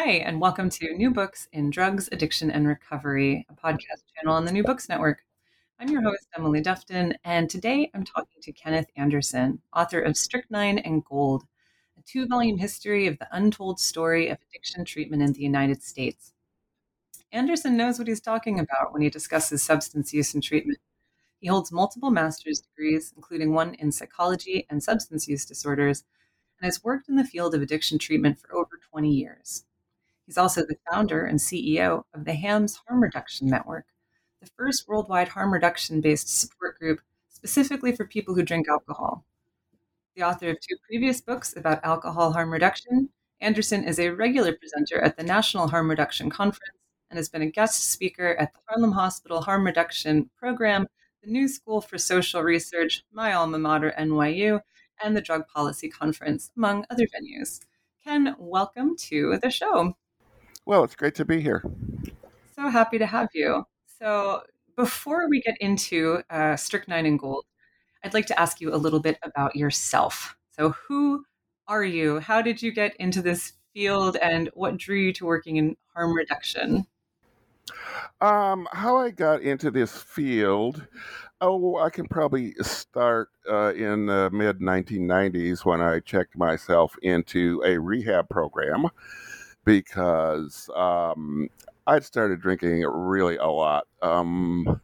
Hi, and welcome to New Books in Drugs, Addiction, and Recovery, a podcast channel on the New Books Network. I'm your host, Emily Dufton, and today I'm talking to Kenneth Anderson, author of Strychnine and Gold, a two volume history of the untold story of addiction treatment in the United States. Anderson knows what he's talking about when he discusses substance use and treatment. He holds multiple master's degrees, including one in psychology and substance use disorders, and has worked in the field of addiction treatment for over 20 years. He's also the founder and CEO of the HAMS Harm Reduction Network, the first worldwide harm reduction based support group specifically for people who drink alcohol. The author of two previous books about alcohol harm reduction, Anderson is a regular presenter at the National Harm Reduction Conference and has been a guest speaker at the Harlem Hospital Harm Reduction Program, the New School for Social Research, my alma mater, NYU, and the Drug Policy Conference, among other venues. Ken, welcome to the show. Well, it's great to be here. So happy to have you. So, before we get into uh, Strychnine and Gold, I'd like to ask you a little bit about yourself. So, who are you? How did you get into this field, and what drew you to working in harm reduction? Um, how I got into this field, oh, I can probably start uh, in the mid 1990s when I checked myself into a rehab program because um, I'd started drinking really a lot. Um,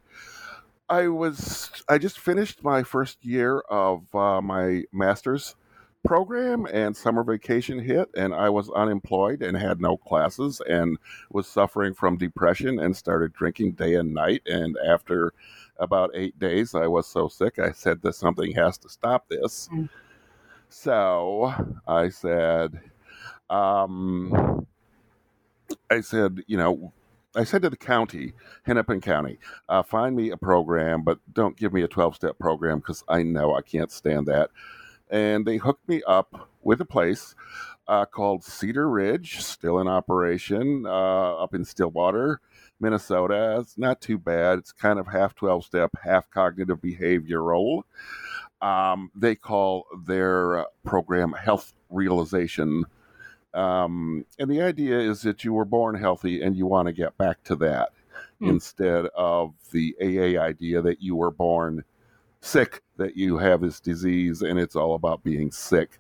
I was I just finished my first year of uh, my master's program and summer vacation hit and I was unemployed and had no classes and was suffering from depression and started drinking day and night and after about 8 days I was so sick I said that something has to stop this. Mm. So I said um, I said, you know, I said to the county, Hennepin County, uh, find me a program, but don't give me a 12 step program because I know I can't stand that. And they hooked me up with a place uh, called Cedar Ridge, still in operation uh, up in Stillwater, Minnesota. It's not too bad. It's kind of half 12 step, half cognitive behavioral. Um, they call their uh, program Health Realization um, and the idea is that you were born healthy and you want to get back to that hmm. instead of the AA idea that you were born sick, that you have this disease and it's all about being sick.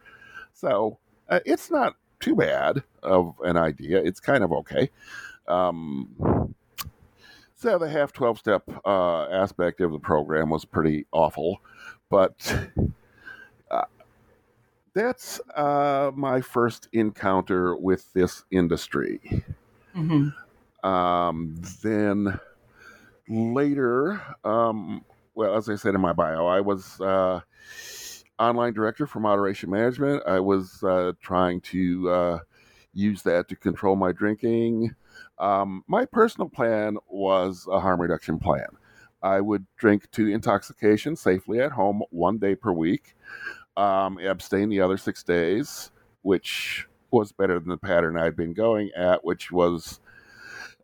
So uh, it's not too bad of an idea. It's kind of okay. Um, so the half 12 step uh, aspect of the program was pretty awful, but that's uh, my first encounter with this industry. Mm-hmm. Um, then later, um, well, as I said in my bio, I was uh, online director for moderation management. I was uh, trying to uh, use that to control my drinking. Um, my personal plan was a harm reduction plan. I would drink to intoxication safely at home one day per week um, abstain the other six days, which was better than the pattern I'd been going at, which was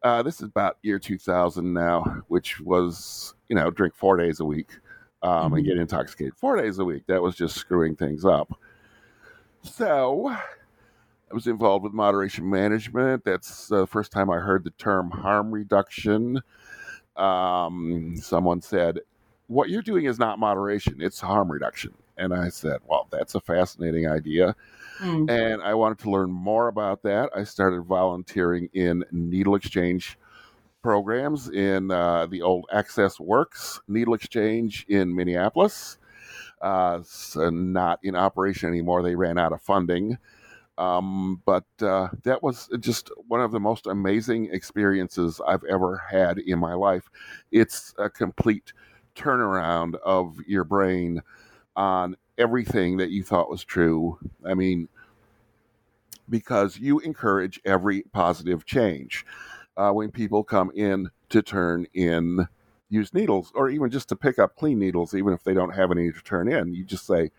uh, this is about year 2000 now, which was you know drink four days a week um, mm-hmm. and get intoxicated four days a week. That was just screwing things up. So I was involved with moderation management. That's the first time I heard the term harm reduction. Um, someone said, "What you're doing is not moderation; it's harm reduction." And I said, well, that's a fascinating idea. Mm. And I wanted to learn more about that. I started volunteering in needle exchange programs in uh, the old Access Works Needle Exchange in Minneapolis. Uh, so not in operation anymore. They ran out of funding. Um, but uh, that was just one of the most amazing experiences I've ever had in my life. It's a complete turnaround of your brain on everything that you thought was true. I mean, because you encourage every positive change. Uh, when people come in to turn in used needles, or even just to pick up clean needles, even if they don't have any to turn in, you just say,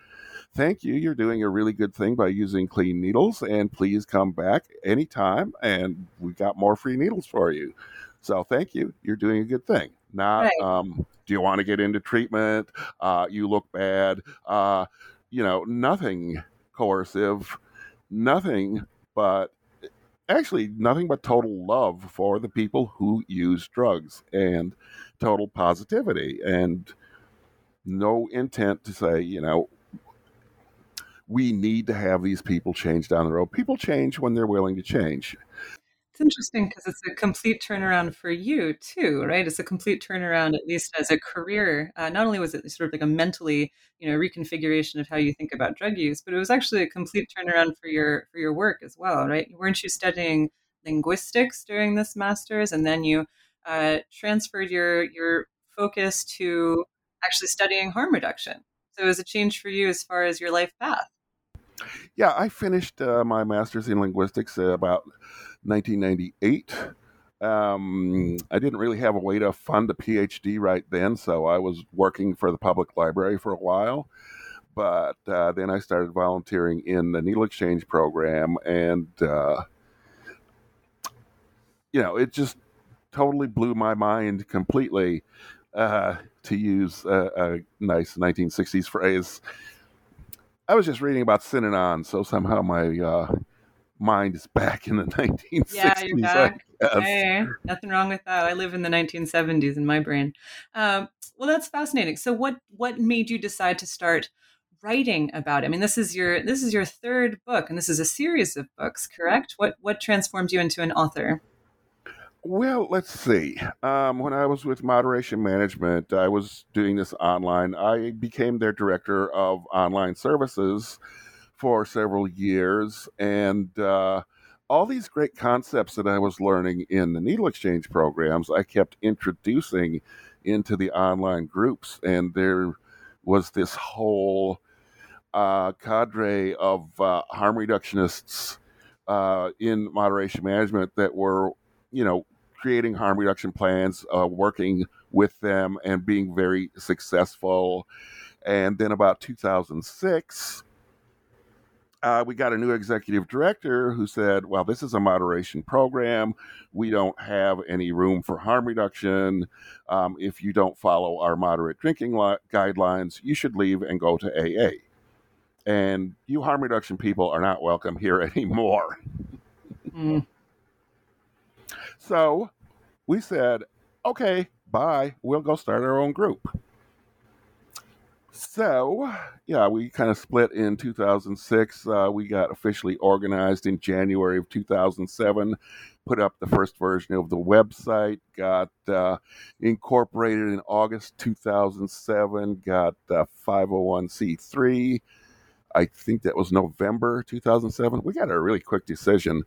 Thank you. You're doing a really good thing by using clean needles, and please come back anytime. And we've got more free needles for you. So thank you. You're doing a good thing. Not, right. um, do you want to get into treatment? Uh, you look bad. Uh, you know, nothing coercive, nothing but actually nothing but total love for the people who use drugs and total positivity and no intent to say, you know, we need to have these people change down the road. People change when they're willing to change. It's interesting because it's a complete turnaround for you too, right? It's a complete turnaround, at least as a career. Uh, not only was it sort of like a mentally, you know, reconfiguration of how you think about drug use, but it was actually a complete turnaround for your for your work as well, right? Weren't you studying linguistics during this master's, and then you uh, transferred your your focus to actually studying harm reduction? So it was a change for you as far as your life path. Yeah, I finished uh, my master's in linguistics uh, about 1998. Um, I didn't really have a way to fund a PhD right then, so I was working for the public library for a while. But uh, then I started volunteering in the needle exchange program, and uh, you know, it just totally blew my mind completely. Uh, to use a, a nice 1960s phrase, I was just reading about Synanon, so somehow my uh, mind is back in the 1960s. Yeah, you're back. Hey, nothing wrong with that. I live in the 1970s in my brain. Um, well, that's fascinating. So, what what made you decide to start writing about it? I mean, this is your this is your third book, and this is a series of books, correct? What what transformed you into an author? Well, let's see. Um, when I was with Moderation Management, I was doing this online. I became their director of online services for several years, and uh, all these great concepts that I was learning in the needle exchange programs, I kept introducing into the online groups, and there was this whole uh, cadre of uh, harm reductionists uh, in moderation management that were, you know, creating harm reduction plans, uh, working with them, and being very successful. And then about 2006, uh, we got a new executive director who said, Well, this is a moderation program. We don't have any room for harm reduction. Um, if you don't follow our moderate drinking li- guidelines, you should leave and go to AA. And you harm reduction people are not welcome here anymore. Mm. So we said, okay, bye. We'll go start our own group. So, yeah, we kind of split in 2006. Uh, we got officially organized in January of 2007, put up the first version of the website, got uh, incorporated in August 2007, got uh, 501c3. I think that was November 2007. We got a really quick decision.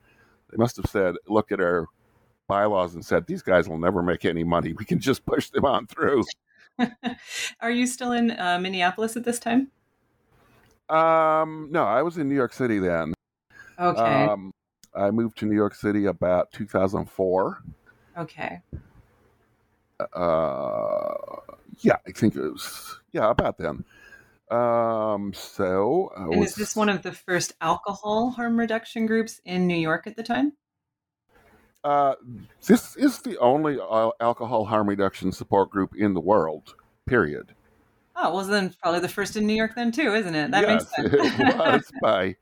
They must have said, look at our bylaws and said, these guys will never make any money. We can just push them on through. Are you still in uh, Minneapolis at this time? Um, no, I was in New York City then. Okay. Um, I moved to New York City about 2004. Okay. Uh, yeah, I think it was yeah about then. Um, so, uh, and was, is this one of the first alcohol harm reduction groups in New York at the time? Uh, this is the only alcohol harm reduction support group in the world. Period. Oh well, then probably the first in New York, then too, isn't it? That yes, makes sense. it was by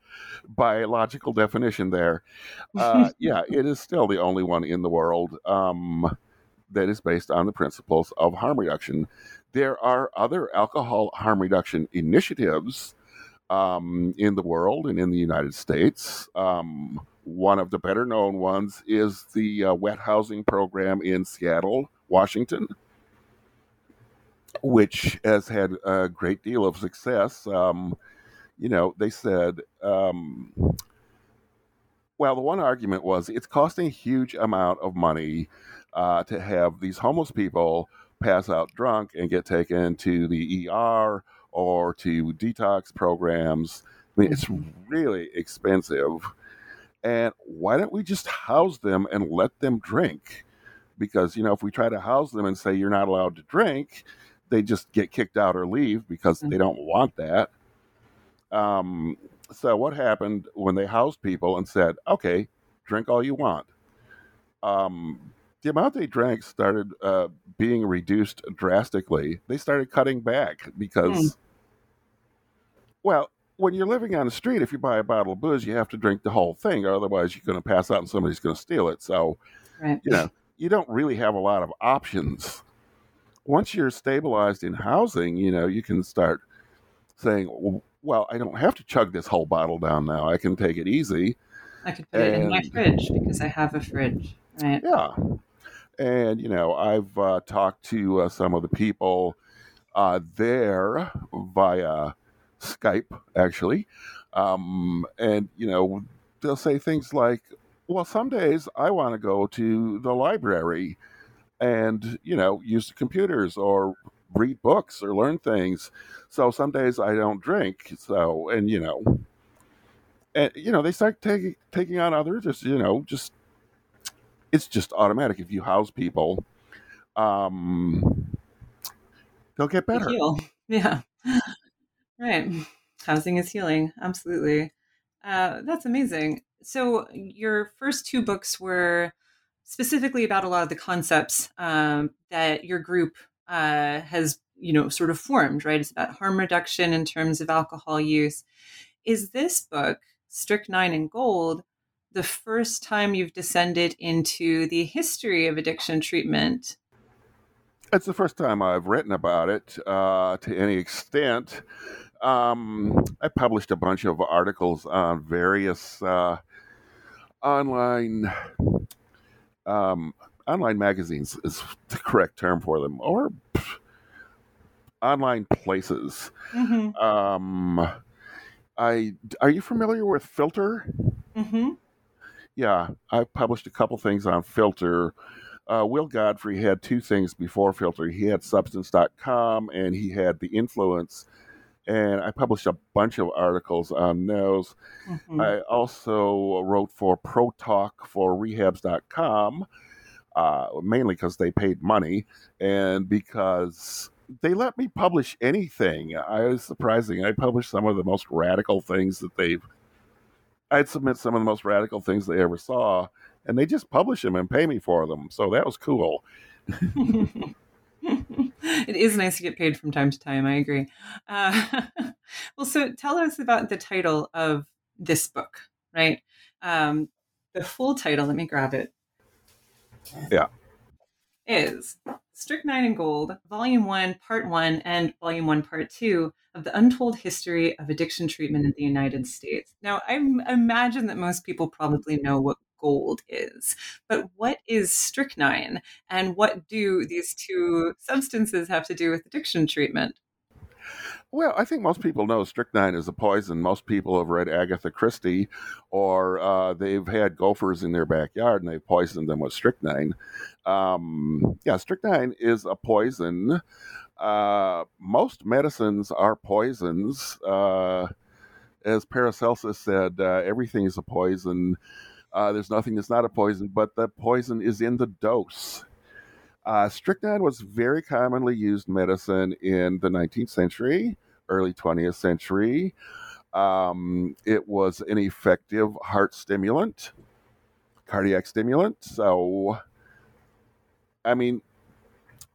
biological definition. There, uh, yeah, it is still the only one in the world um, that is based on the principles of harm reduction. There are other alcohol harm reduction initiatives um, in the world and in the United States. Um, one of the better known ones is the uh, wet housing program in Seattle, Washington, which has had a great deal of success. Um, you know, they said, um, well, the one argument was it's costing a huge amount of money uh, to have these homeless people pass out drunk and get taken to the ER or to detox programs. I mean, it's really expensive. And why don't we just house them and let them drink? Because, you know, if we try to house them and say you're not allowed to drink, they just get kicked out or leave because mm-hmm. they don't want that. Um, so, what happened when they housed people and said, okay, drink all you want? Um, the amount they drank started uh, being reduced drastically. They started cutting back because, mm. well, when you're living on the street, if you buy a bottle of booze, you have to drink the whole thing, or otherwise you're going to pass out and somebody's going to steal it. So, right. you know, you don't really have a lot of options. Once you're stabilized in housing, you know, you can start saying, well, I don't have to chug this whole bottle down now. I can take it easy. I could put and, it in my fridge because I have a fridge, right? Yeah. And, you know, I've uh, talked to uh, some of the people uh, there via Skype, actually. Um, and, you know, they'll say things like, well, some days I want to go to the library and, you know, use the computers or read books or learn things. So some days I don't drink. So, and, you know, and, you know, they start taking, taking on others, just, you know, just, it's just automatic. If you house people, um, they'll get better. Yeah. Right. Housing is healing. Absolutely. Uh, that's amazing. So, your first two books were specifically about a lot of the concepts um, that your group uh, has, you know, sort of formed, right? It's about harm reduction in terms of alcohol use. Is this book, Strychnine and Gold, the first time you've descended into the history of addiction treatment? It's the first time I've written about it uh, to any extent um, I published a bunch of articles on various uh, online um, online magazines is the correct term for them, or pff, online places. Mm-hmm. Um, I are you familiar with Filter? Mm-hmm. Yeah, I published a couple things on Filter. Uh, Will Godfrey had two things before Filter. He had Substance.com and he had The Influence and I published a bunch of articles on those. Mm-hmm. I also wrote for Pro Talk for rehabs.com, uh, mainly because they paid money and because they let me publish anything. I was surprising. I published some of the most radical things that they've. I'd submit some of the most radical things they ever saw, and they just publish them and pay me for them. So that was cool. it is nice to get paid from time to time. I agree. Uh, well, so tell us about the title of this book, right? Um, the full title, let me grab it. Yeah. Is Strychnine and Gold, Volume 1, Part 1, and Volume 1, Part 2 of the Untold History of Addiction Treatment in the United States. Now, I imagine that most people probably know what gold is. But what is strychnine and what do these two substances have to do with addiction treatment? Well, I think most people know strychnine is a poison. Most people have read Agatha Christie, or uh, they've had gophers in their backyard and they've poisoned them with strychnine. Um, yeah, strychnine is a poison. Uh, most medicines are poisons. Uh, as Paracelsus said, uh, everything is a poison. Uh, there's nothing that's not a poison, but the poison is in the dose. Uh, strychnine was very commonly used medicine in the 19th century, early 20th century. Um, it was an effective heart stimulant, cardiac stimulant. So, I mean,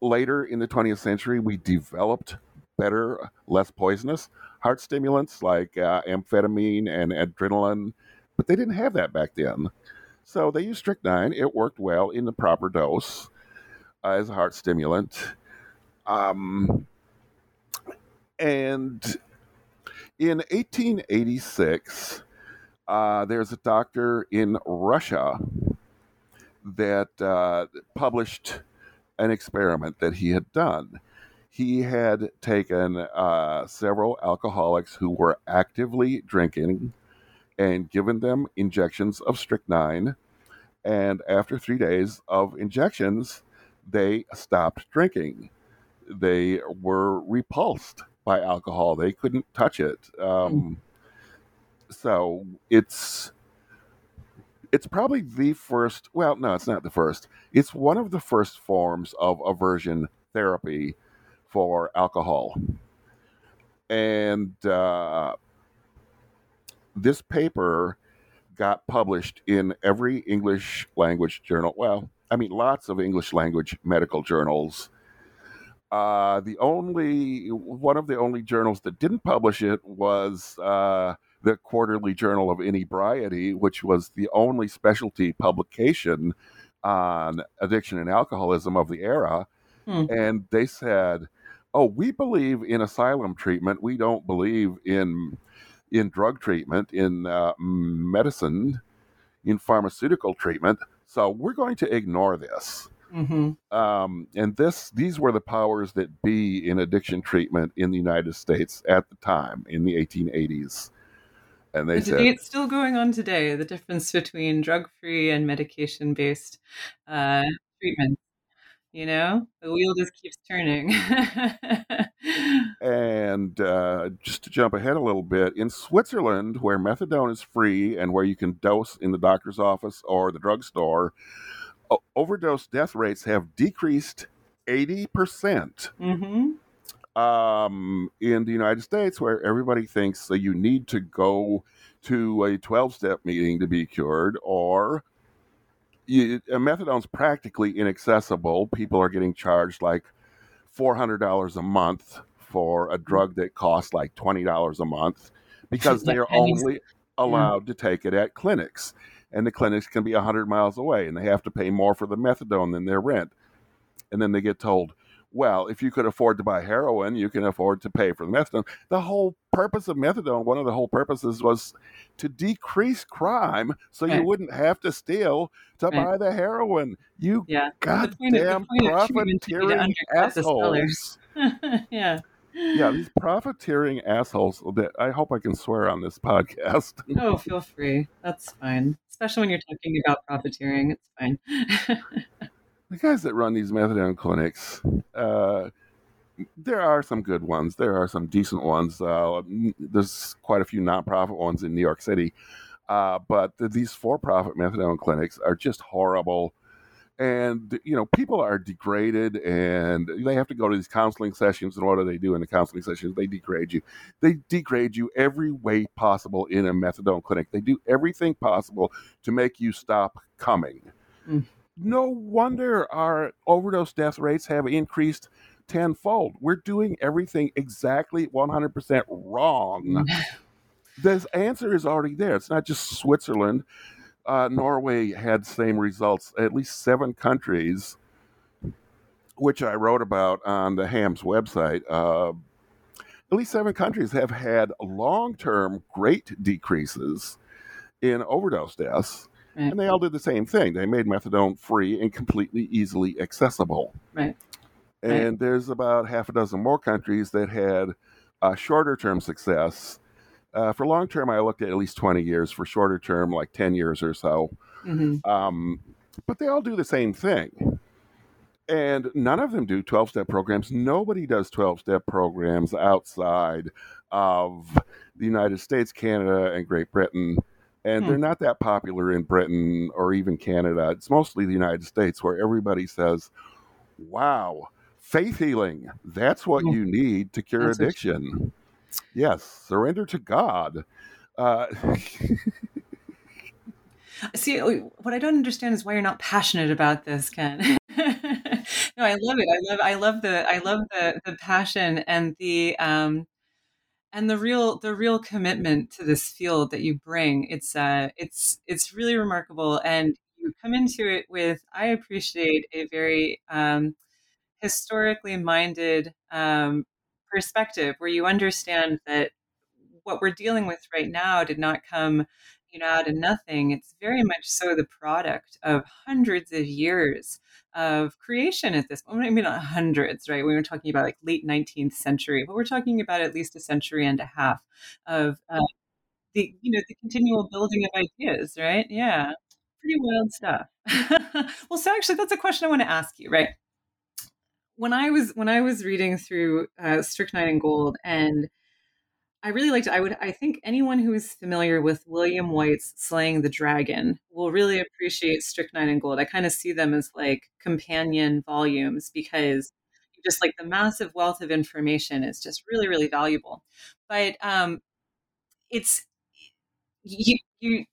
later in the 20th century, we developed better, less poisonous heart stimulants like uh, amphetamine and adrenaline but they didn't have that back then. So they used strychnine. It worked well in the proper dose uh, as a heart stimulant. Um, and In 1886, uh, there's a doctor in Russia that uh, published an experiment that he had done. He had taken uh, several alcoholics who were actively drinking and given them injections of strychnine. And after three days of injections, they stopped drinking. They were repulsed by alcohol. They couldn't touch it. Um, so it's it's probably the first. Well, no, it's not the first. It's one of the first forms of aversion therapy for alcohol, and uh, this paper got published in every English language journal. Well, I mean, lots of English language medical journals. Uh, the only one of the only journals that didn't publish it was uh, the Quarterly Journal of Inebriety, which was the only specialty publication on addiction and alcoholism of the era. Hmm. And they said, "Oh, we believe in asylum treatment. We don't believe in in drug treatment, in uh, medicine, in pharmaceutical treatment. So we're going to ignore this." Mm-hmm. Um, and this, these were the powers that be in addiction treatment in the United States at the time in the 1880s. And they the said it's still going on today. The difference between drug-free and medication-based uh, treatment. You know, the wheel just keeps turning. and uh, just to jump ahead a little bit, in Switzerland, where methadone is free and where you can dose in the doctor's office or the drugstore, overdose death rates have decreased 80%. percent mm-hmm. um, in the United States, where everybody thinks that you need to go to a 12 step meeting to be cured, or you, methadone's practically inaccessible. People are getting charged like $400 a month for a mm. drug that costs like $20 a month because they are only allowed yeah. to take it at clinics and the clinics can be 100 miles away and they have to pay more for the methadone than their rent. And then they get told, well, if you could afford to buy heroin, you can afford to pay for the methadone. The whole purpose of methadone, one of the whole purposes was to decrease crime so you wouldn't have to steal to right. buy the heroin. You yeah. goddamn profiteering assholes. yeah yeah, these profiteering assholes that I hope I can swear on this podcast. oh, feel free. That's fine. Especially when you're talking about profiteering, it's fine. the guys that run these methadone clinics, uh, there are some good ones. There are some decent ones. Uh, there's quite a few nonprofit ones in New York City. Uh, but these for-profit methadone clinics are just horrible and you know people are degraded and they have to go to these counseling sessions and what do they do in the counseling sessions they degrade you they degrade you every way possible in a methadone clinic they do everything possible to make you stop coming mm. No wonder our overdose death rates have increased tenfold we're doing everything exactly 100% wrong the answer is already there it's not just switzerland uh, Norway had same results. At least seven countries, which I wrote about on the HAMS website. Uh, at least seven countries have had long-term great decreases in overdose deaths, right. and they all did the same thing. They made methadone free and completely easily accessible. Right. And right. there's about half a dozen more countries that had a shorter-term success uh, for long term, I looked at at least 20 years. For shorter term, like 10 years or so. Mm-hmm. Um, but they all do the same thing. And none of them do 12 step programs. Nobody does 12 step programs outside of the United States, Canada, and Great Britain. And hmm. they're not that popular in Britain or even Canada. It's mostly the United States where everybody says, wow, faith healing, that's what hmm. you need to cure that's addiction. Yes, surrender to God. Uh, See, what I don't understand is why you're not passionate about this, Ken. no, I love it. I love. I love the. I love the the passion and the um, and the real the real commitment to this field that you bring. It's uh, it's it's really remarkable, and you come into it with. I appreciate a very um, historically minded um, perspective where you understand that what we're dealing with right now did not come you know out of nothing it's very much so the product of hundreds of years of creation at this point. I mean, not hundreds, right? We were talking about like late 19th century, but we're talking about at least a century and a half of uh, the, you know, the continual building of ideas, right? Yeah, pretty wild stuff. well, so actually, that's a question I want to ask you, right? When I was when I was reading through uh, Strychnine and Gold and I really liked it. I would I think anyone who is familiar with William White's Slaying the Dragon will really appreciate Strychnine and Gold. I kind of see them as like companion volumes because just like the massive wealth of information is just really, really valuable. But um it's you you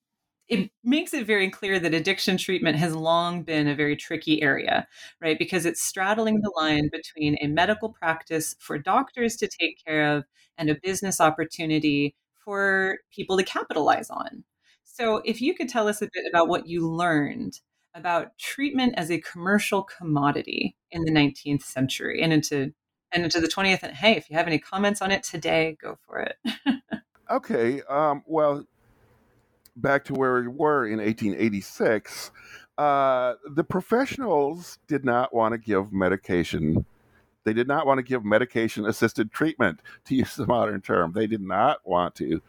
it makes it very clear that addiction treatment has long been a very tricky area, right? Because it's straddling the line between a medical practice for doctors to take care of and a business opportunity for people to capitalize on. So, if you could tell us a bit about what you learned about treatment as a commercial commodity in the 19th century and into and into the 20th and hey if you have any comments on it today go for it okay um, well back to where we were in 1886, uh, the professionals did not want to give medication. They did not want to give medication assisted treatment, to use the modern term. They did not want to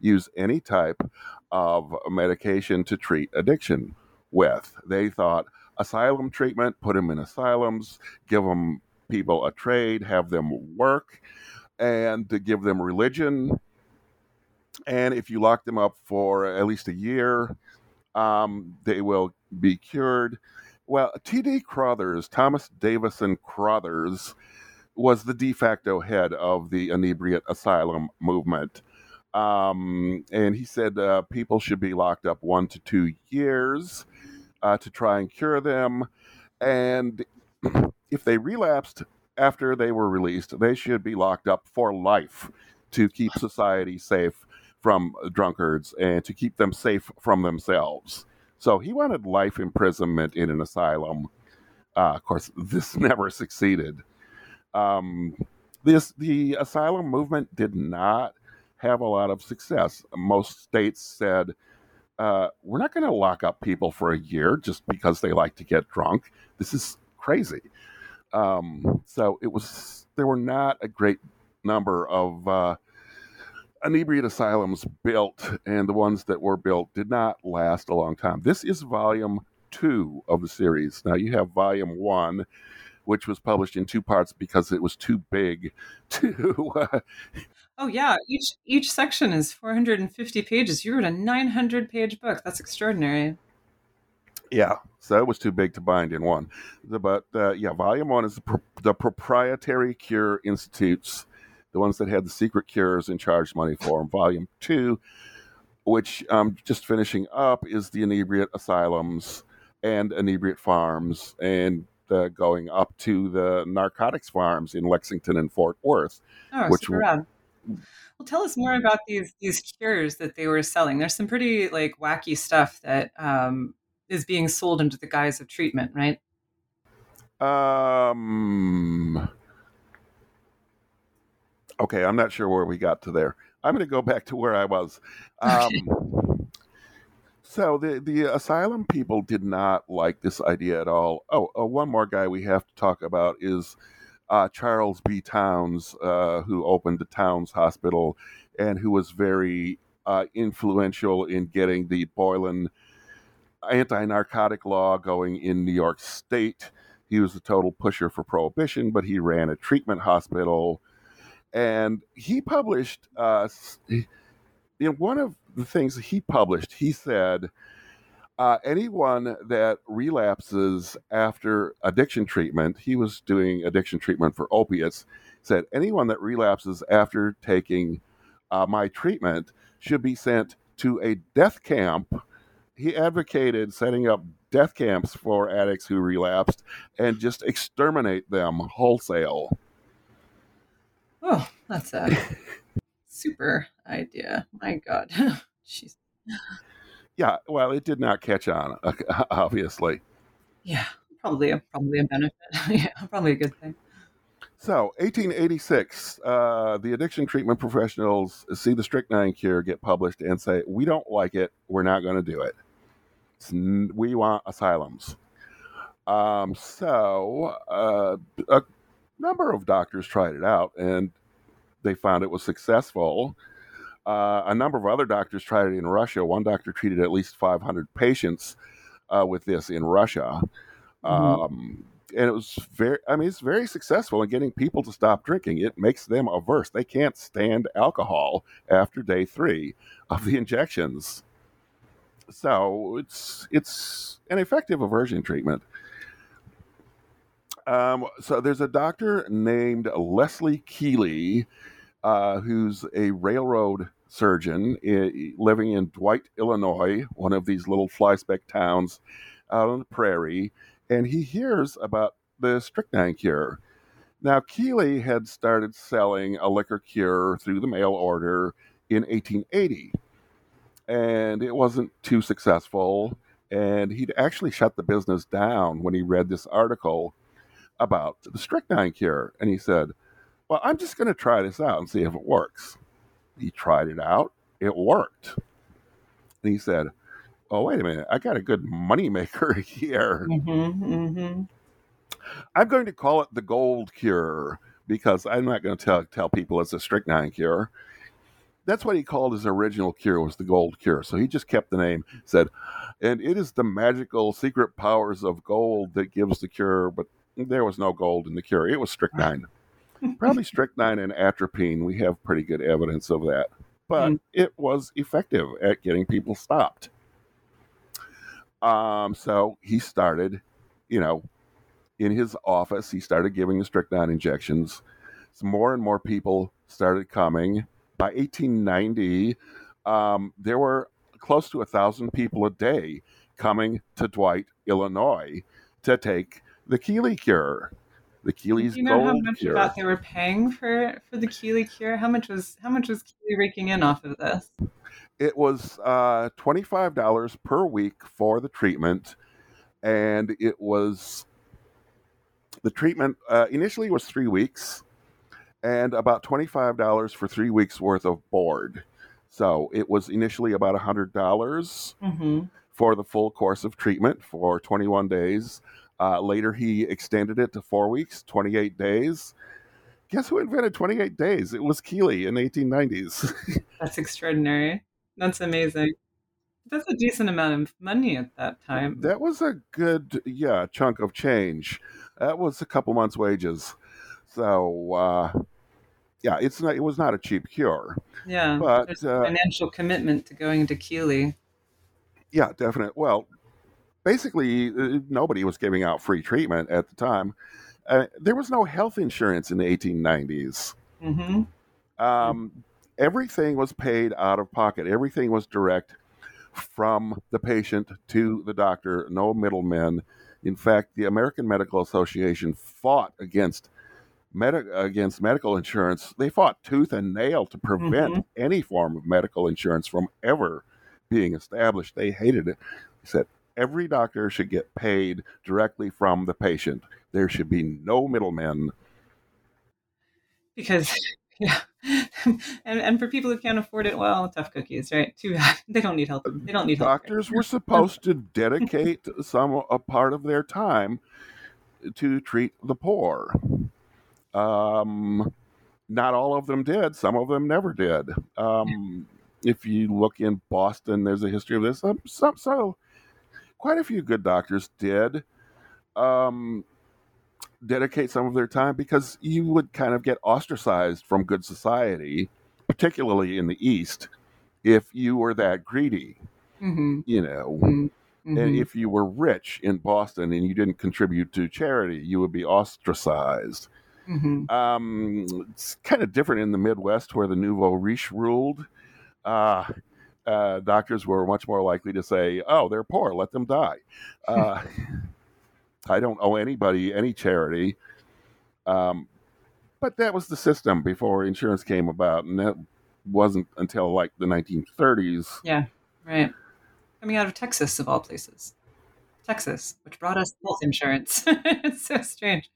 use any type of medication to treat addiction with. They thought asylum treatment, put them in asylums, give them people a trade, have them work, and to give them religion and if you lock them up for at least a year, um, they will be cured. Well, T.D. Crothers, Thomas Davison Crothers, was the de facto head of the inebriate asylum movement. Um, and he said uh, people should be locked up one to two years uh, to try and cure them. And if they relapsed after they were released, they should be locked up for life to keep society safe from drunkards and to keep them safe from themselves. So he wanted life imprisonment in an asylum. Uh, of course, this never succeeded. Um, this the asylum movement did not have a lot of success. Most states said, uh, "We're not going to lock up people for a year just because they like to get drunk. This is crazy." Um, so it was there were not a great number of uh, inebriate asylums built and the ones that were built did not last a long time. This is volume two of the series. Now you have volume one, which was published in two parts because it was too big to. Uh, oh yeah, each each section is 450 pages. You wrote a 900 page book. That's extraordinary. Yeah, so it was too big to bind in one. But uh, yeah, volume one is the, pro- the proprietary cure institutes the ones that had the secret cures and charged money for them. Volume two, which I'm um, just finishing up, is the inebriate asylums and inebriate farms, and uh, going up to the narcotics farms in Lexington and Fort Worth. Oh, which super rad. Well, tell us more about these these cures that they were selling. There's some pretty like wacky stuff that um, is being sold under the guise of treatment, right? Um, okay, I'm not sure where we got to there. I'm going to go back to where I was. Um, so the the asylum people did not like this idea at all. Oh, uh, one more guy we have to talk about is uh, Charles B. Towns, uh, who opened the Towns Hospital and who was very uh, influential in getting the Boylan anti-narcotic law going in New York State. He was a total pusher for prohibition, but he ran a treatment hospital and he published uh, in one of the things he published he said uh, anyone that relapses after addiction treatment he was doing addiction treatment for opiates said anyone that relapses after taking uh, my treatment should be sent to a death camp. He advocated setting up death camps for addicts who relapsed and just exterminate them wholesale Oh, that's a super idea. My God. Jeez. Yeah, well, it did not catch on, obviously. Yeah, probably a probably a benefit. yeah, probably a good thing. So, 1886, uh, the addiction treatment professionals see the strychnine cure get published and say, "We don't like it. We're not going to do it. N- we want asylums." Um, so, uh, a number of doctors tried it out, and they found it was successful. Uh, a number of other doctors tried it in Russia. One doctor treated at least 500 patients uh, with this in Russia. Mhm. Um, and it was very, I mean, it's very successful in getting people to stop drinking. It makes them averse. They can't stand alcohol after day three of the injections. So it's it's an effective aversion treatment. Um, so there's a doctor named Leslie Keeley, uh, who's a railroad surgeon i- living in Dwight, Illinois, one of these little flyspeck towns out on the prairie, and he hears about the strychnine cure. Now, Keeley had started selling a liquor cure through the mail order in 1880, and it wasn't too successful. And he'd actually shut the business down when he read this article about the strychnine cure. And he said, Well, I'm just going to try this out and see if it works. He tried it out, it worked. And he said, Oh, wait a minute, I got a good moneymaker here. Mhm, mhm. I'm going to call it the gold cure because I'm not going to tell tell people it's a strychnine cure. That's what he called his original cure was the gold cure. So he just kept the name, said, and it is the magical secret powers of gold that gives the cure, but there was no gold in the cure. It was strychnine. Probably strychnine and atropine. We have pretty good evidence of that. But Mm. it was effective at getting people stopped. Um, so he started, you know, in his office, he started giving the strychnine injections. So more and more people started coming. By 1890, um, there were close to a thousand people a day coming to Dwight, Illinois, to take the Keeley cure, the Keeley's Do you know how much cure. about they were paying for for the Keeley cure? How much was how much was Keeley raking in off of this? It was uh, twenty-five dollars per week for the treatment, and it was the treatment uh, initially was three weeks, and about twenty-five dollars for three weeks worth of board. So it was initially about hundred dollars hmm for the full course of treatment for twenty-one days. Uh, later, he extended it to four weeks, twenty-eight days. Guess who invented twenty-eight days? It was Keeley in the eighteen nineties. That's extraordinary. That's amazing. That's a decent amount of money at that time. That was a good, yeah, chunk of change. That was a couple months' wages. So, uh, yeah, it's not. It was not a cheap cure. yeah, but, uh, a financial commitment to going to Keeley. Yeah, definite. Well, basically, uh, nobody was giving out free treatment at the time. Uh, there was no health insurance in the 1890s. hmm Um, everything was paid out of pocket. Everything was direct from the patient to the doctor. No middlemen. In fact, the American Medical Association fought against medi- against medical insurance. They fought tooth and nail to prevent any form of medical insurance from ever being established. They hated it. They said every doctor should get paid directly from the patient. There should be no middlemen. Because yeah, and and for people who can't afford it, well, tough cookies, right? Too bad. They don't need help. They don't need help. doctors were supposed to dedicate some a part of their time to treat the poor. Um, not all of them did. Some of them never did. Um, if you look in Boston, there's a history of this. Some, some so quite a few good doctors did um, dedicate some of their time because you would kind of get ostracized from good society, particularly in the East, if you were that greedy hmm you know. Hmm and if you were rich in boston and you didn't contribute to charity you would be ostracized. Hmm um, it's kind of different in the midwest where the nouveau riche ruled. Uh, uh, doctors were much more likely to say oh they're poor let them die uh, i don't owe anybody any charity um, but that was the system before insurance came about and that wasn't until like the 1930s Yeah, right. Coming out of Texas, of all places. Texas, which brought us health insurance. it's so strange.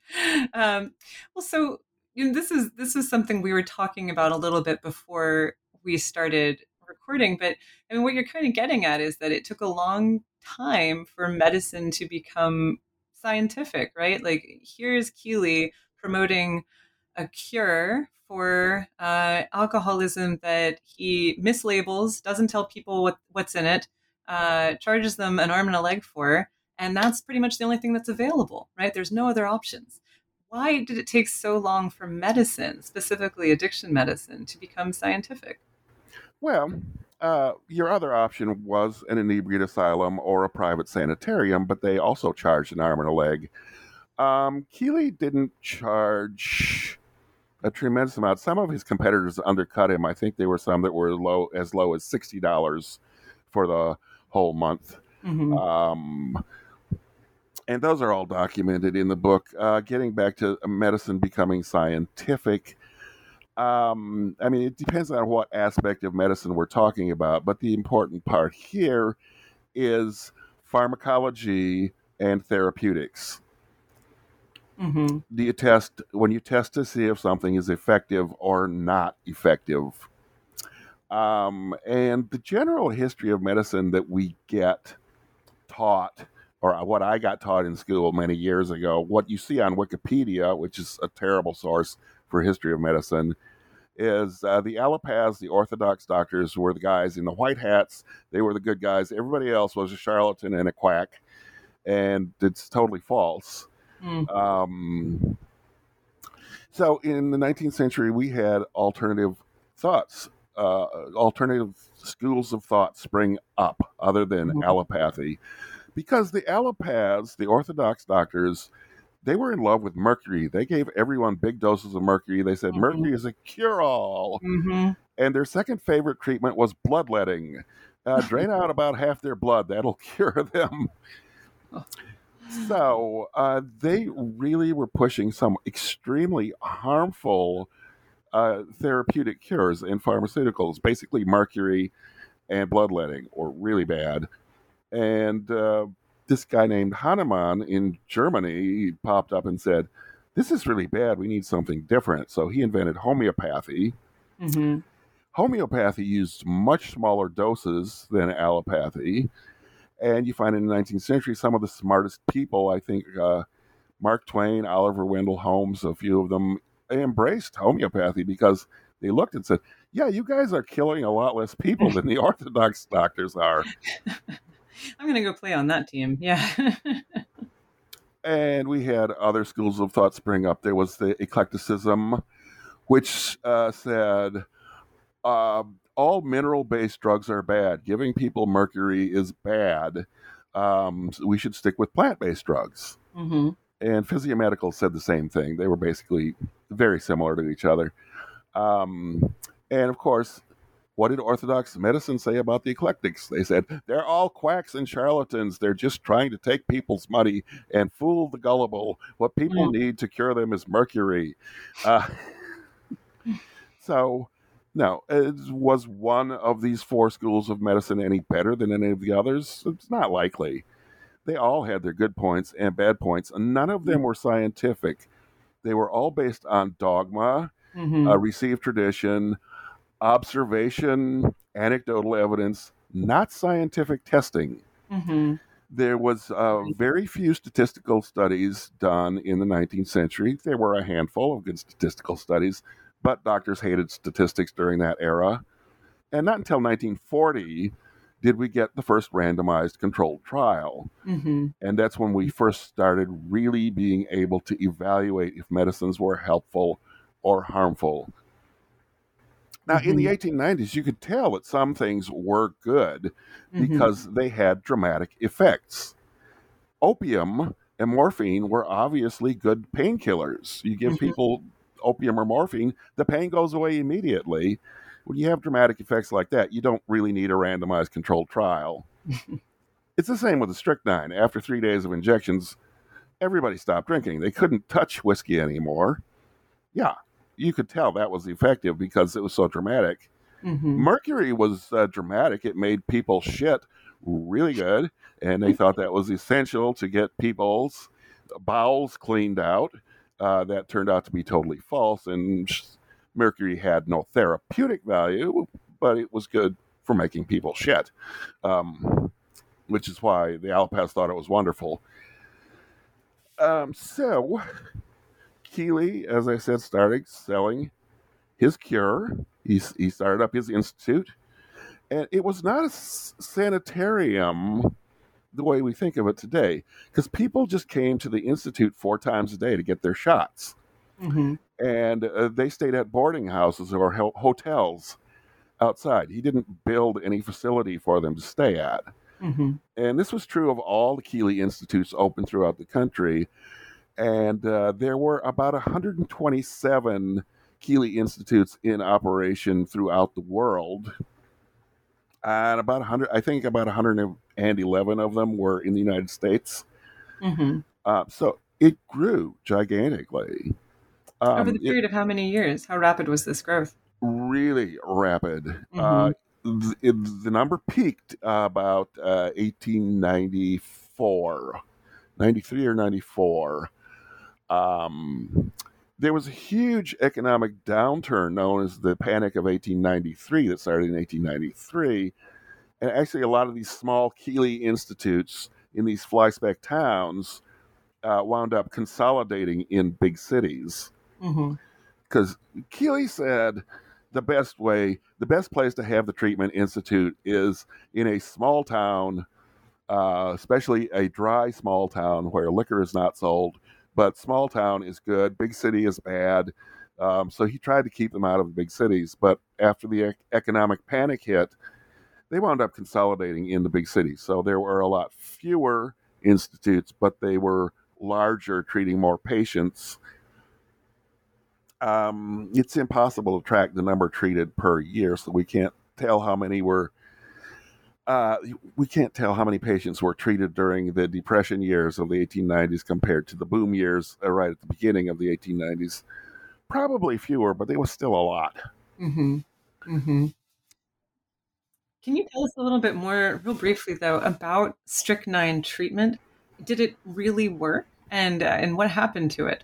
Um, well, so you know, this is this is something we were talking about a little bit before we started recording, but I mean, what you're kind of getting at is that it took a long time for medicine to become scientific, right? Like here's Keeley promoting a cure for uh, alcoholism that he mislabels, doesn't tell people what, what's in it, uh, charges them an arm and a leg for, and that's pretty much the only thing that's available, right? There's no other options. Why did it take so long for medicine, specifically addiction medicine, to become scientific? Well, uh, your other option was an inebriate asylum or a private sanitarium, but they also charged an arm and a leg. Um, Keeley didn't charge a tremendous amount. Some of his competitors undercut him. I think there were some that were low as low as sixty dollars for the whole month. Mm-hmm. Um, and those are all documented in the book. Uh, getting back to medicine becoming scientific, um, I mean, it depends on what aspect of medicine we're talking about, but the important part here is pharmacology and therapeutics. Mm-hmm. Do you test when you test to see if something is effective or not effective? Um, and the general history of medicine that we get taught, or what I got taught in school many years ago, what you see on Wikipedia, which is a terrible source for history of medicine, is uh, the allopaths, the orthodox doctors, were the guys in the white hats. They were the good guys. Everybody else was a charlatan and a quack, and it's totally false. Mm. Um, so in the 19th century, we had alternative thoughts, uh, alternative schools of thought spring up other than mm-hmm. allopathy, because the allopaths, the orthodox doctors, they were in love with mercury. They gave everyone big doses of mercury. They said mm-hmm. mercury is a cure all. Mm-hmm. And their second favorite treatment was bloodletting. Uh, drain out about half their blood. That'll cure them. So uh, they really were pushing some extremely harmful uh, therapeutic cures in pharmaceuticals, basically mercury and bloodletting, or really bad. And uh, this guy named Hahnemann in Germany popped up and said, This is really bad. We need something different. So he invented homeopathy. Mm-hmm. Homeopathy used much smaller doses than allopathy and you find in the 19th century some of the smartest people, I think uh, Mark Twain, Oliver Wendell Holmes, a few of them embraced homeopathy because they looked and said, yeah, you guys are killing a lot less people than the Orthodox doctors are. I'm going to go play on that team. Yeah. and we had other schools of thought spring up. There was the eclecticism, which uh, said, uh, all mineral based drugs are bad. Giving people mercury is bad. Um, so we should stick with plant based drugs. Mm-hmm. And Physiomedical said the same thing. They were basically very similar to each other. Um, and of course, what did Orthodox medicine say about the eclectics? They said they're all quacks and charlatans. They're just trying to take people's money and fool the gullible. What people mm. need to cure them is mercury. Uh, so now, was one of these four schools of medicine any better than any of the others? It's not likely. They all had their good points and bad points, and none of them were scientific. They were all based on dogma, mm-hmm. uh, received tradition, observation, anecdotal evidence, not scientific testing. Mm-hmm. There was uh, very few statistical studies done in the 19th century. There were a handful of good statistical studies, but doctors hated statistics during that era. And not until 1940 did we get the first randomized controlled trial. Mm-hmm. And that's when we first started really being able to evaluate if medicines were helpful or harmful. Now, mm-hmm. in the 1890s, mm-hmm. you could tell that some things were good mm-hmm. because they had dramatic effects. Opium and morphine were obviously good painkillers. You give mm-hmm. people opium or morphine, the pain goes away immediately. When you have dramatic effects like that, you don't really need a randomized controlled trial. it's the same with the strychnine. After three days of injections, everybody stopped drinking. They couldn't touch whiskey anymore. Yeah, you could tell that was effective because it was so dramatic. Mm-hmm. Mercury was uh, dramatic. It made people shit really good, and they thought that was essential to get people's bowels cleaned out uh, that turned out to be totally false, and mercury had no therapeutic value, but it was good for making people shit, um, which is why the allopaths thought it was wonderful. Um, so, Keeley, as I said, started selling his cure. He, he started up his institute, and it was not a sanitarium the way we think of it today, because people just came to the institute four times a day to get their shots, mm-hmm. and uh, they stayed at boarding houses or ho- hotels outside. He didn't build any facility for them to stay at. Mm-hmm. And this was true of all the Keeley Institutes open throughout the country. And uh, there were about 127 Keeley Institutes in operation throughout the world. And about 100, I think about 111 of them were in the United States. Mm-hmm. Uh, so it grew gigantically. Um, Over the period it, of how many years? How rapid was this growth? Really rapid. Mm-hmm. Uh, the, the number peaked uh, about uh, 1894, 93 or 94. Um, there was a huge economic downturn known as the Panic of 1893 that started in 1893. And actually, a lot of these small Keeley institutes in these fly speck towns uh, wound up consolidating in big cities. Because mm-hmm. Keeley said, the best way, the best place to have the treatment institute is in a small town, uh, especially a dry small town where liquor is not sold. But small town is good, big city is bad. Um, so he tried to keep them out of the big cities. But after the economic panic hit, they wound up consolidating in the big cities. So there were a lot fewer institutes, but they were larger, treating more patients um, it's impossible to track the number treated per year, so we can't tell how many were. Uh, we can't tell how many patients were treated during the depression years of the 1890s compared to the boom years uh, right at the beginning of the 1890s. Probably fewer, but it was still a lot. Mm-hmm. Mm-hmm. Can you tell us a little bit more, real briefly, though, about strychnine treatment? Did it really work, and uh, and what happened to it?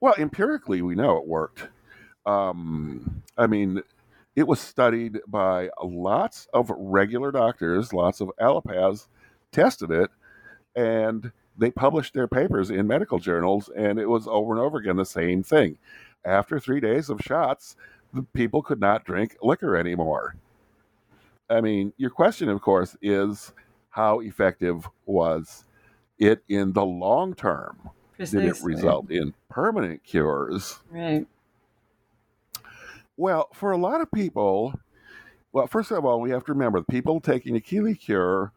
Well, empirically, we know it worked. Um, I mean, it was studied by lots of regular doctors, lots of allopaths tested it, and they published their papers in medical journals, and it was over and over again the same thing. After three days of shots, the people could not drink liquor anymore. I mean, your question, of course, is how effective was it in the long term? Precisely. Did it result in permanent cures? Right. Well, for a lot of people, well, first of all, we have to remember the people taking the Keeley cure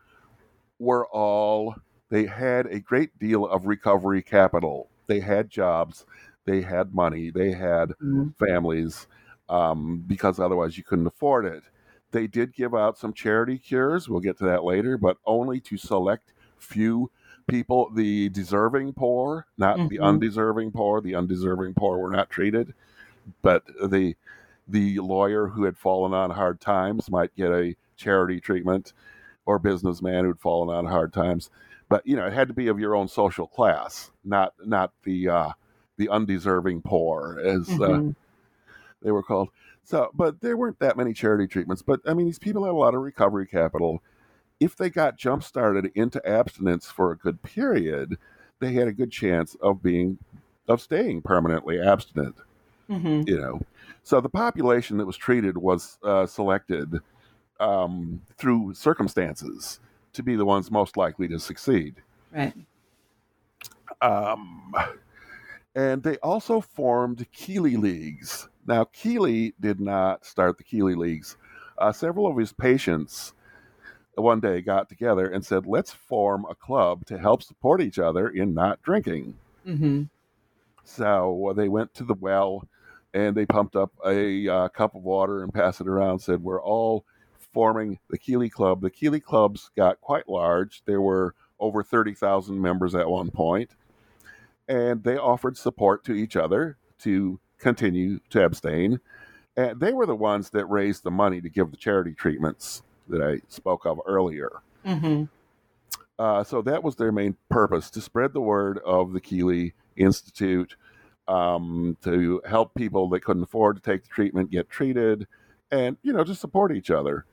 were all, they had a great deal of recovery capital. They had jobs, they had money, they had mm-hmm. families, um, because otherwise you couldn't afford it. They did give out some charity cures, we'll get to that later, but only to select few people, the deserving poor, not mm-hmm. the undeserving poor. The undeserving poor were not treated, but the the lawyer who had fallen on hard times might get a charity treatment, or businessman who'd fallen on hard times. But you know, it had to be of your own social class, not not the uh, the undeserving poor, as uh, mm-hmm. uh, they were called. So, but there weren't that many charity treatments. But I mean, these people had a lot of recovery capital if they got jump started into abstinence for a good period, they had a good chance of being of staying permanently abstinent. Mm-hmm. You know, so the population that was treated was uh, selected um, through circumstances to be the ones most likely to succeed. Right. Um, and they also formed Keeley Leagues. Now, Keeley did not start the Keeley Leagues. Uh, several of his patients one day got together and said, let's form a club to help support each other in not drinking. Mm-hmm. So they went to the well and they pumped up a uh, cup of water and passed it around, said, we're all forming the Keeley Club. The Keeley Clubs got quite large. There were over 30,000 members at one point, and they offered support to each other to continue to abstain. And they were the ones that raised the money to give the charity treatments that I spoke of earlier. Mm-hmm. Uh, so that was their main purpose to spread the word of the Keeley Institute, um, to help people that couldn't afford to take the treatment get treated, and you know to support each other.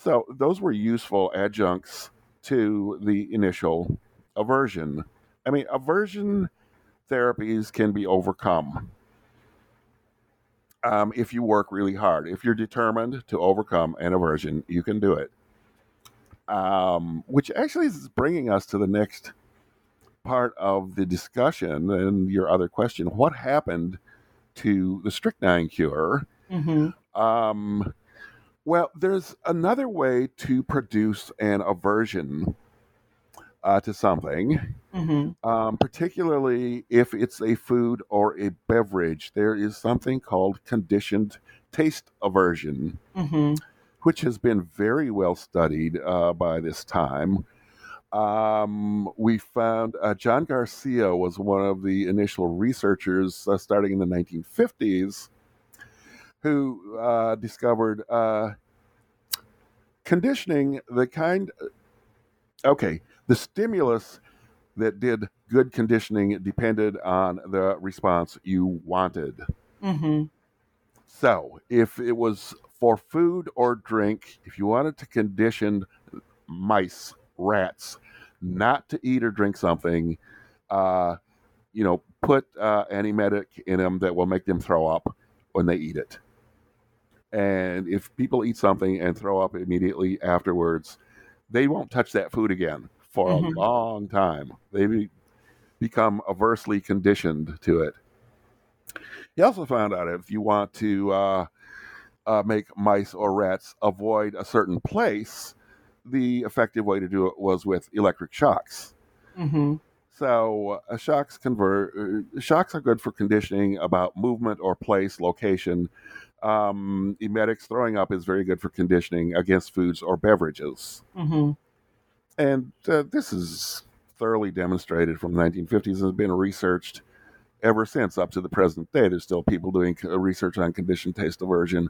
So those were useful adjuncts to the initial aversion. I mean, aversion therapies can be overcome um, if you work really hard. If you're determined to overcome an aversion, you can do it. Um, which actually is bringing us to the next part of the discussion and your other question what happened to the strychnine cure? Mm-hmm. Um, well, there's another way to produce an aversion uh, to something, Mm-hmm. um, particularly if it's a food or a beverage. There is something called conditioned taste aversion, Mm-hmm. which has been very well studied uh, by this time. Um, we found uh, John Garcia was one of the initial researchers uh, starting in the 1950s who uh, discovered uh, conditioning the kind. Okay, the stimulus that did good conditioning depended on the response you wanted. Mm-hmm. So, if it was for food or drink, if you wanted to condition mice, rats, not to eat or drink something, uh, you know, put uh, an emetic in them that will make them throw up when they eat it. And if people eat something and throw up immediately afterwards, they won't touch that food again for Mhm. a long time. They be, become aversely conditioned to it. He also found out if you want to uh, uh, make mice or rats avoid a certain place, the effective way to do it was with electric shocks. Mm-hmm. So uh, shocks convert uh, shocks are good for conditioning about movement or place, location. Um, emetics throwing up is very good for conditioning against foods or beverages, Mm-hmm. and uh, this is thoroughly demonstrated from the 1950s and has been researched ever since up to the present day. There's still people doing research on conditioned taste aversion.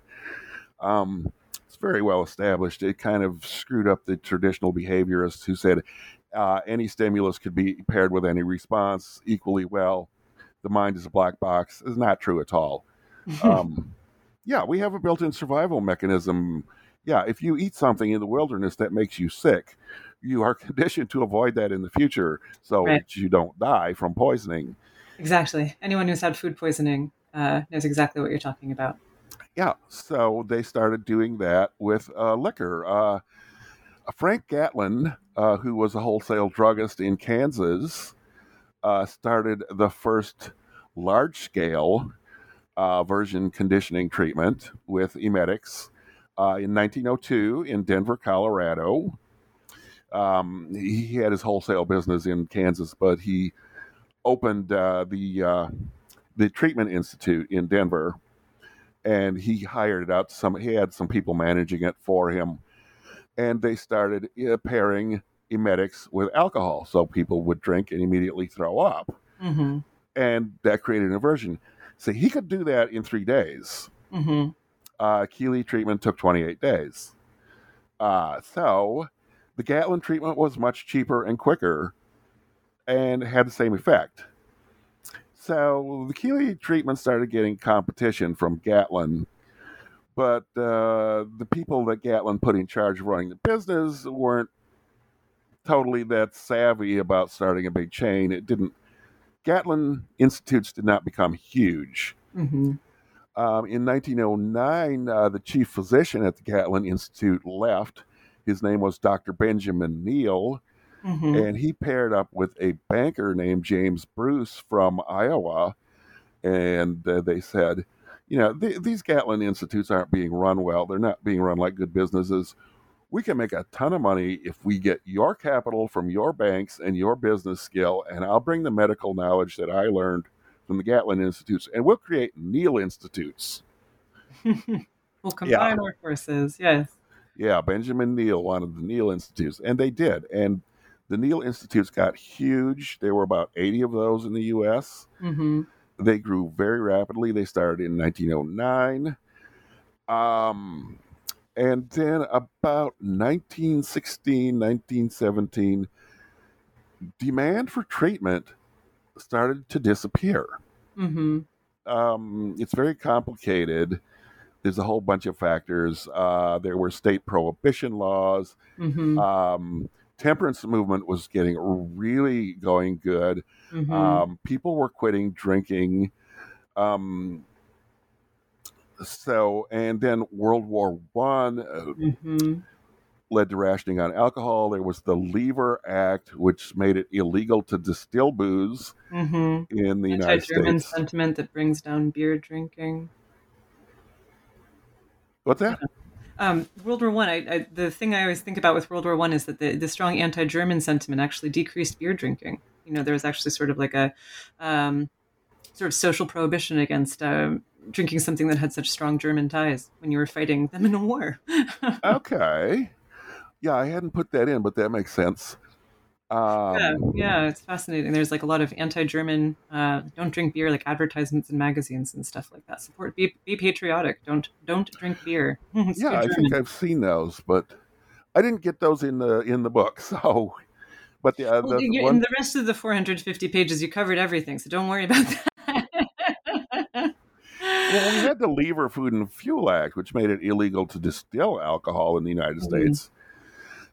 Um, it's very well established. It kind of screwed up the traditional behaviorists who said uh, any stimulus could be paired with any response equally well. The mind is a black box. Is not true at all. Um, yeah, we have a built-in survival mechanism. Yeah, if you eat something in the wilderness that makes you sick, you are conditioned to avoid that in the future, so Right. that you don't die from poisoning. exactly. Anyone who's had food poisoning uh, knows exactly what you're talking about. Yeah, so they started doing that with uh, liquor. Uh, Frank Gatlin, uh, who was a wholesale druggist in Kansas, uh, started the first large scale uh, version conditioning treatment with emetics uh, in 1902 in Denver, Colorado. Um, he had his wholesale business in Kansas, but he opened the the treatment institute in Denver and he hired it out to some he had some people managing it for him. And they started uh, pairing emetics with alcohol so people would drink and immediately throw up. Mm-hmm. and that created an aversion. So he could do that in three days. Mm-hmm. uh, keeley treatment took 28 days. Uh, so the gatlin treatment was much cheaper and quicker and had the same effect so the Keeley treatment started getting competition from Gatlin, but uh, the people that Gatlin put in charge of running the business weren't totally that savvy about starting a big chain. It didn't. Gatlin institutes did not become huge. Mm-hmm. Um, in 1909, uh, the chief physician at the Gatlin Institute left. His name was Dr. Benjamin Neal Mm-hmm. and he paired up with a banker named James Bruce from Iowa. And uh, they said, you know, th- these Gatlin Institutes aren't being run well. They're not being run like good businesses. We can make a ton of money if we get your capital from your banks and your business skill, and I'll bring the medical knowledge that I learned from the Gatlin Institutes, and we'll create Neal Institutes. we'll combine our forces. Yes. Yeah, Benjamin Neal wanted the Neal Institutes, and they did. And the Neal Institutes got huge. There were about 80 of those in the U.S. Mm-hmm. They grew very rapidly. They started in 1909. Um, and then about 1916, 1917, demand for treatment started to disappear. Mm-hmm. Um, it's very complicated. There's a whole bunch of factors. Uh, there were state prohibition laws. Mm-hmm. Um, temperance movement was getting really going good. mm-hmm. Um, people were quitting drinking. Um, so, and then World War One uh, mm-hmm. led to rationing on alcohol. There was the Lever Act, which made it illegal to distill booze Mm-hmm. in the United Anti-German States. sentiment that brings down beer drinking. What's that? Um, World War One. I, I, the thing I always think about with World War One is that the, the strong anti-German sentiment actually decreased beer drinking. You know, there was actually sort of like a um, sort of social prohibition against um, drinking something that had such strong German ties when you were fighting them in a war. Okay. Yeah, I hadn't put that in, but that makes sense. Um, yeah, yeah, it's fascinating. There's like a lot of anti-German, uh, don't drink beer, like advertisements in magazines and stuff like that. Support, be, be patriotic. Don't don't drink beer. Yeah, I think I've seen those, but I didn't get those in the in the book. So, but the, uh, Well, the you- one, in the rest of the 450 pages, you covered everything, so don't worry about that. well, we had the Lever Food and Fuel Act, which made it illegal to distill alcohol in the United Mhm. States.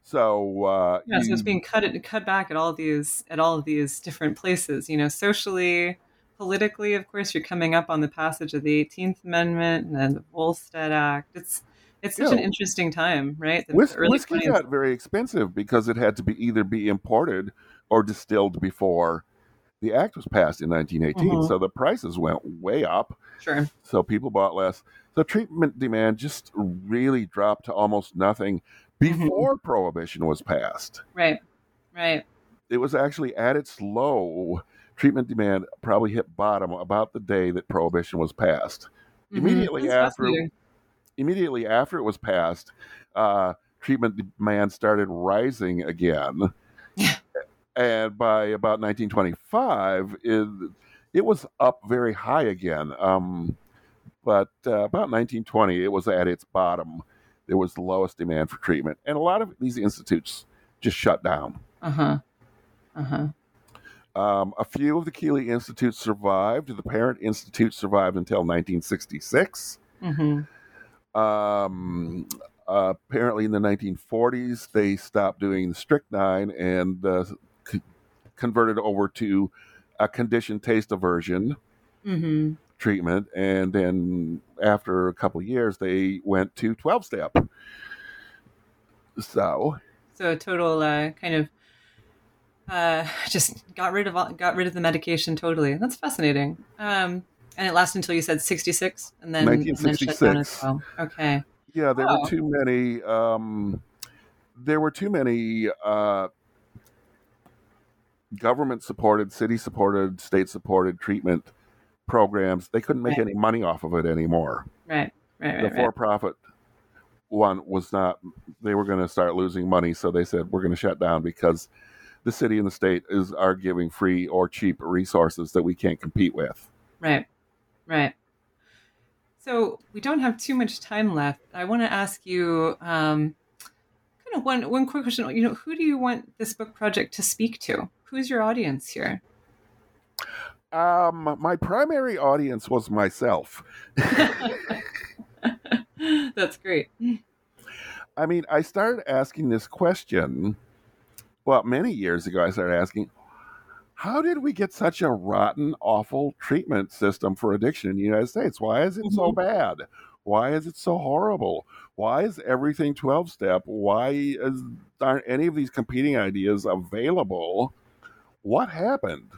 So, uh, yeah, so it's being cut cut back at all of these at all of these different places. You know, socially, politically, of course, you're coming up on the passage of the 18th Amendment and then the Volstead Act. It's it's such Yeah. an interesting time, right? The Whis- whiskey 20s. got very expensive because it had to be either be imported or distilled before the act was passed in 1918. Mhm. So the prices went way up. Sure. So people bought less. So treatment demand just really dropped to almost nothing Mm-hmm. before prohibition was passed. Right. Right. It was actually at its low. Treatment demand probably hit bottom about the day that prohibition was passed. Mhm. Immediately That's after fascinating. immediately after it was passed, uh, treatment demand started rising again. and by about 1925, it, it was up very high again. Um, but uh, about 1920, it was at its bottom. There was the lowest demand for treatment. And a lot of these institutes just shut down. Uh huh. Uh huh. Um, a few of the Keeley Institutes survived. The parent institute survived until 1966. Mm-hmm. Um, uh, apparently, in the 1940s, they stopped doing the strychnine and uh, c- converted over to a conditioned taste aversion Mm-hmm. Treatment. And then, after a couple years, they went to 12 step. So, So a total uh, kind of uh, just got rid of all, got rid of the medication totally. That's fascinating. Um, and it lasted until you said sixty six, and then and then shut down as 1966. well. Okay. yeah, there Wow. were too many. Um, there were too many uh, government supported, city supported, state supported treatment programs. They couldn't make Right. any money off of it anymore. Right. Right. right the for profit one was not, they were going to start losing money. So they said, we're going to shut down because the city and the state is are giving free or cheap resources that we can't compete with. Right. Right. So we don't have too much time left. I want to ask you um, kind of one one quick question. You know, who do you want this book project to speak to? Who's your audience here? Um, my primary audience was myself. That's great. I mean, I started asking this question, well, many years ago, I started asking, how did we get such a rotten, awful treatment system for addiction in the United States? Why is it so bad? Why is it so horrible? Why is everything 12 step? Why is, aren't any of these competing ideas available? What happened?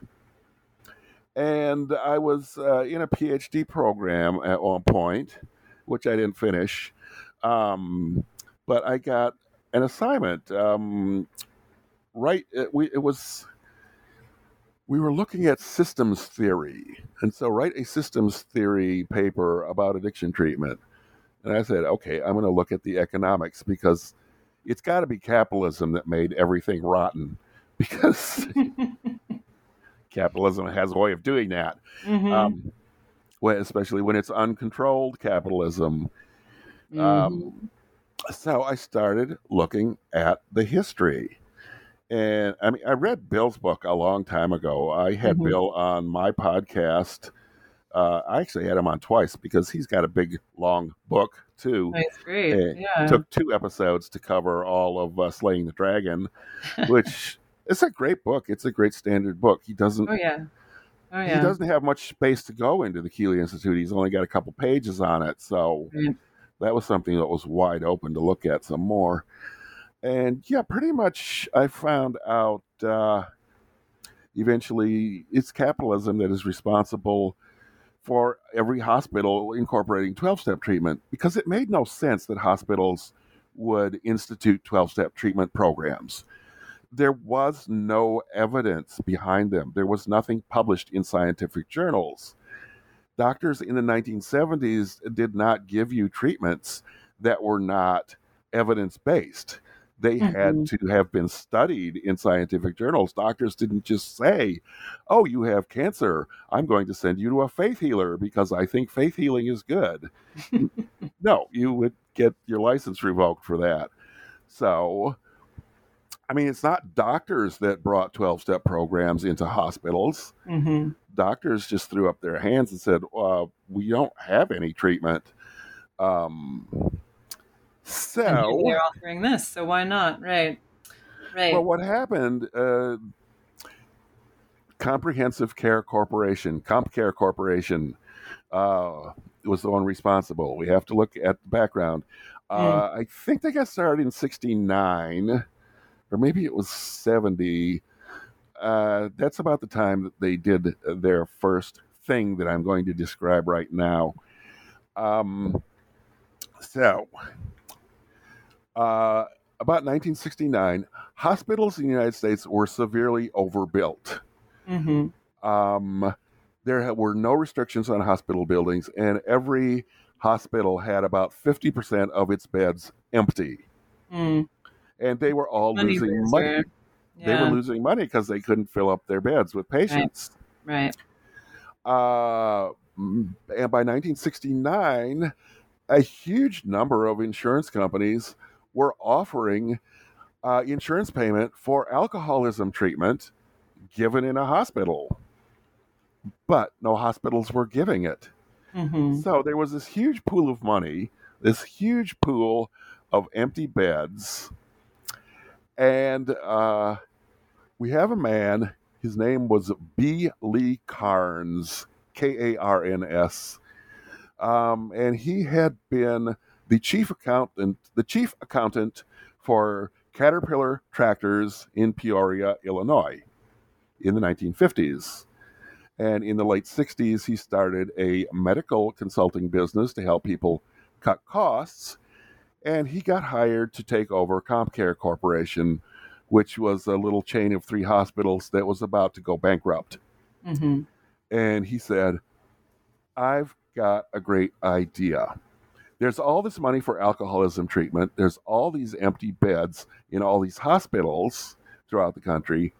And I was uh, in a PhD program at one point, which I didn't finish. Um, but I got an assignment. Um, right, it, we, it was we were looking at systems theory, and so write a systems theory paper about addiction treatment. And I said, okay, I'm going to look at the economics because it's got to be capitalism that made everything rotten, because capitalism has a way of doing that. Mhm. Um, when, especially when it's uncontrolled capitalism. Mhm. Um, so I started looking at the history. And I mean, I read Bill's book a long time ago. I had Mhm. Bill on my podcast. Uh, I actually had him on twice because he's got a big, long book too. That's great. Eh, yeah. Took two episodes to cover all of uh, Slaying the Dragon, which it's a great book. It's a great standard book. He doesn't oh yeah. Oh yeah. he doesn't have much space to go into the Keeley Institute. He's only got a couple pages on it, so that was something that was wide open to look at some more. And yeah, pretty much I found out uh, eventually it's capitalism that is responsible for every hospital incorporating 12 step treatment because it made no sense that hospitals would institute 12 step treatment programs. There was no evidence behind them, there was nothing published in scientific journals. Doctors in the 1970s did not give you treatments that were not evidence based. They had mm-hmm. to have been studied in scientific journals. Doctors didn't just say, Oh, you have cancer. I'm going to send you to a faith healer because I think faith healing is good. no, you would get your license revoked for that. So, I mean, it's not doctors that brought 12 step programs into hospitals. hmm Doctors just threw up their hands and said, uh, We don't have any treatment. Um, so, And they're offering this, so why not? Right. Right. Well, what happened? Uh, Comprehensive Care Corporation, CompCare Corporation, uh, was the one responsible. We have to look at the background. Uh, I think they got started in '69, or maybe it was '70. Uh, that's about the time that they did their first thing that I'm going to describe right now. Um, so, uh, about 1969, hospitals in the United States were severely overbuilt. hmm Um, there were no restrictions on hospital buildings, and every hospital had about 50% of its beds empty. Mm. And they were all Money losing loser. money. They were losing money because they couldn't fill up their beds with patients. right. Uh, mm, and by 1969, a huge number of insurance companies were offering uh, insurance payment for alcoholism treatment given in a hospital. But no hospitals were giving it. hmm So there was this huge pool of money, this huge pool of empty beds. And uh, we have a man, his name was B. Lee Karns, K A R N S. Um, and he had been the chief accountant, the chief accountant for Caterpillar Tractors in Peoria, Illinois, in the 1950s. And in the late 60s, he started a medical consulting business to help people cut costs. And he got hired to take over CompCare Corporation, which was a little chain of three hospitals that was about to go bankrupt. hmm And he said, I've got a great idea. There's all this money for alcoholism treatment, there's all these empty beds in all these hospitals throughout the country.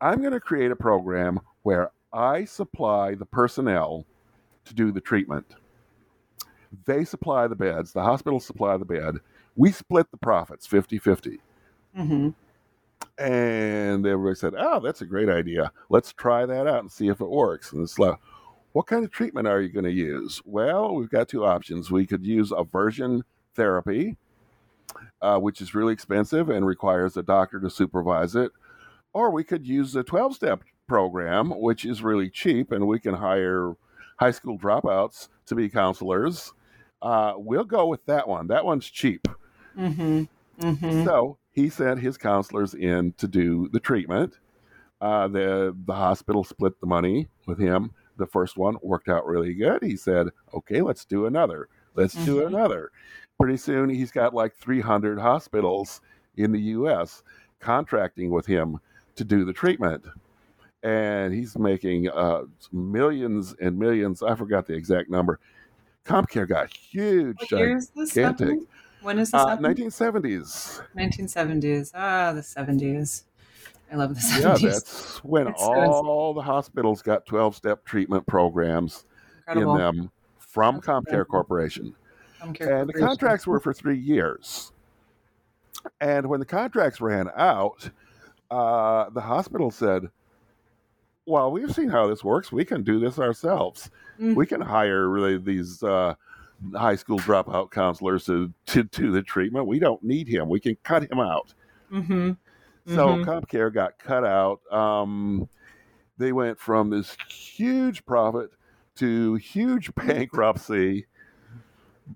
I'm going to create a program where I supply the personnel to do the treatment. They supply the beds, the hospitals supply the bed. We split the profits 50 50. hmm And everybody said, Oh, that's a great idea. Let's try that out and see if it works. And it's like, what kind of treatment are you going to use? Well, we've got two options. We could use aversion therapy, uh, which is really expensive and requires a doctor to supervise it, or we could use a 12 step program, which is really cheap, and we can hire high school dropouts to be counselors. Uh, we'll go with that one. That one's cheap. hmm hmm So he sent his counselors in to do the treatment. Uh, the the hospital split the money with him. The first one worked out really good. He said, "Okay, let's do another. Let's do Mhm. another." Pretty soon, he's got like 300 hospitals in the U.S. contracting with him to do the treatment, and he's making uh, millions and millions. I forgot the exact number. CompCare got huge, What year is this gigantic. When is this Uh, happening? 1970s. 1970s. Ah, the 70s. I love the 70s. Yeah, that's when insane. all the hospitals got 12 step treatment programs Incredible. in them from That's CompCare incredible. Corporation. and the contracts were for three years. And when the contracts ran out, uh, the hospital said, "Well, we've seen how this works. We can do this ourselves. Mm. We can hire really these uh, high school dropout counselors to to do the treatment. We don't need him. We can cut him out." Mm-hmm. So mm-hmm. CompCare got cut out. Um, they went from this huge profit to huge bankruptcy,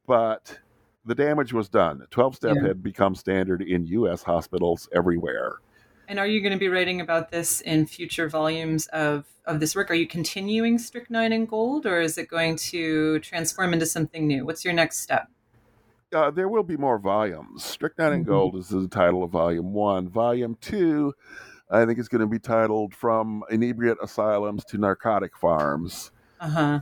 but the damage was done. 12 step yeah. had become standard in U.S. hospitals everywhere. And are you going to be writing about this in future volumes of, of this work? Are you continuing Strychnine and Gold, or is it going to transform into something new? What's your next step? Uh, there will be more volumes. Strychnine and mm-hmm. Gold is the title of volume one. Volume two, I think, is going to be titled From Inebriate Asylums to Narcotic Farms. Uh huh.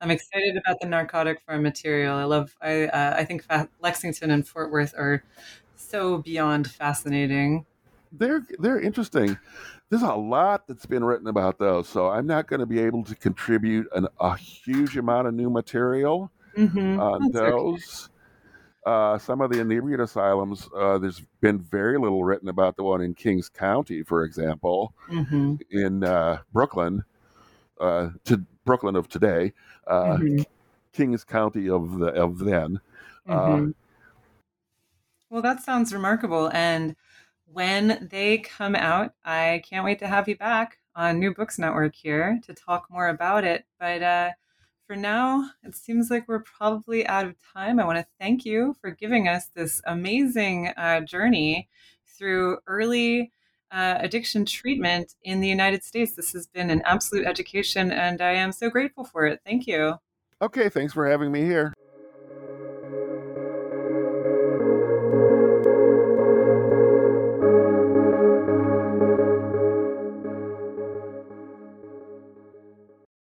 I'm excited about the narcotic farm material. I love. I uh, I think Fa- Lexington and Fort Worth are so beyond fascinating. They're they're interesting. There's a lot that's been written about those, so I'm not going to be able to contribute an, a huge amount of new material mm-hmm. on those. Okay. Uh, some of the inebriate asylums, uh, there's been very little written about the one in Kings County, for example, mm-hmm. in uh, Brooklyn, uh, to Brooklyn of today, uh, mm-hmm. Kings County of the of then. Uh, mm-hmm. well, that sounds remarkable, and when they come out, I can't wait to have you back on New Books Network here to talk more about it. But for now, it seems like we're probably out of time. I want to thank you for giving us this amazing uh, journey through early uh, addiction treatment in the United States. This has been an absolute education, and I am so grateful for it. Thank you. Okay, thanks for having me here.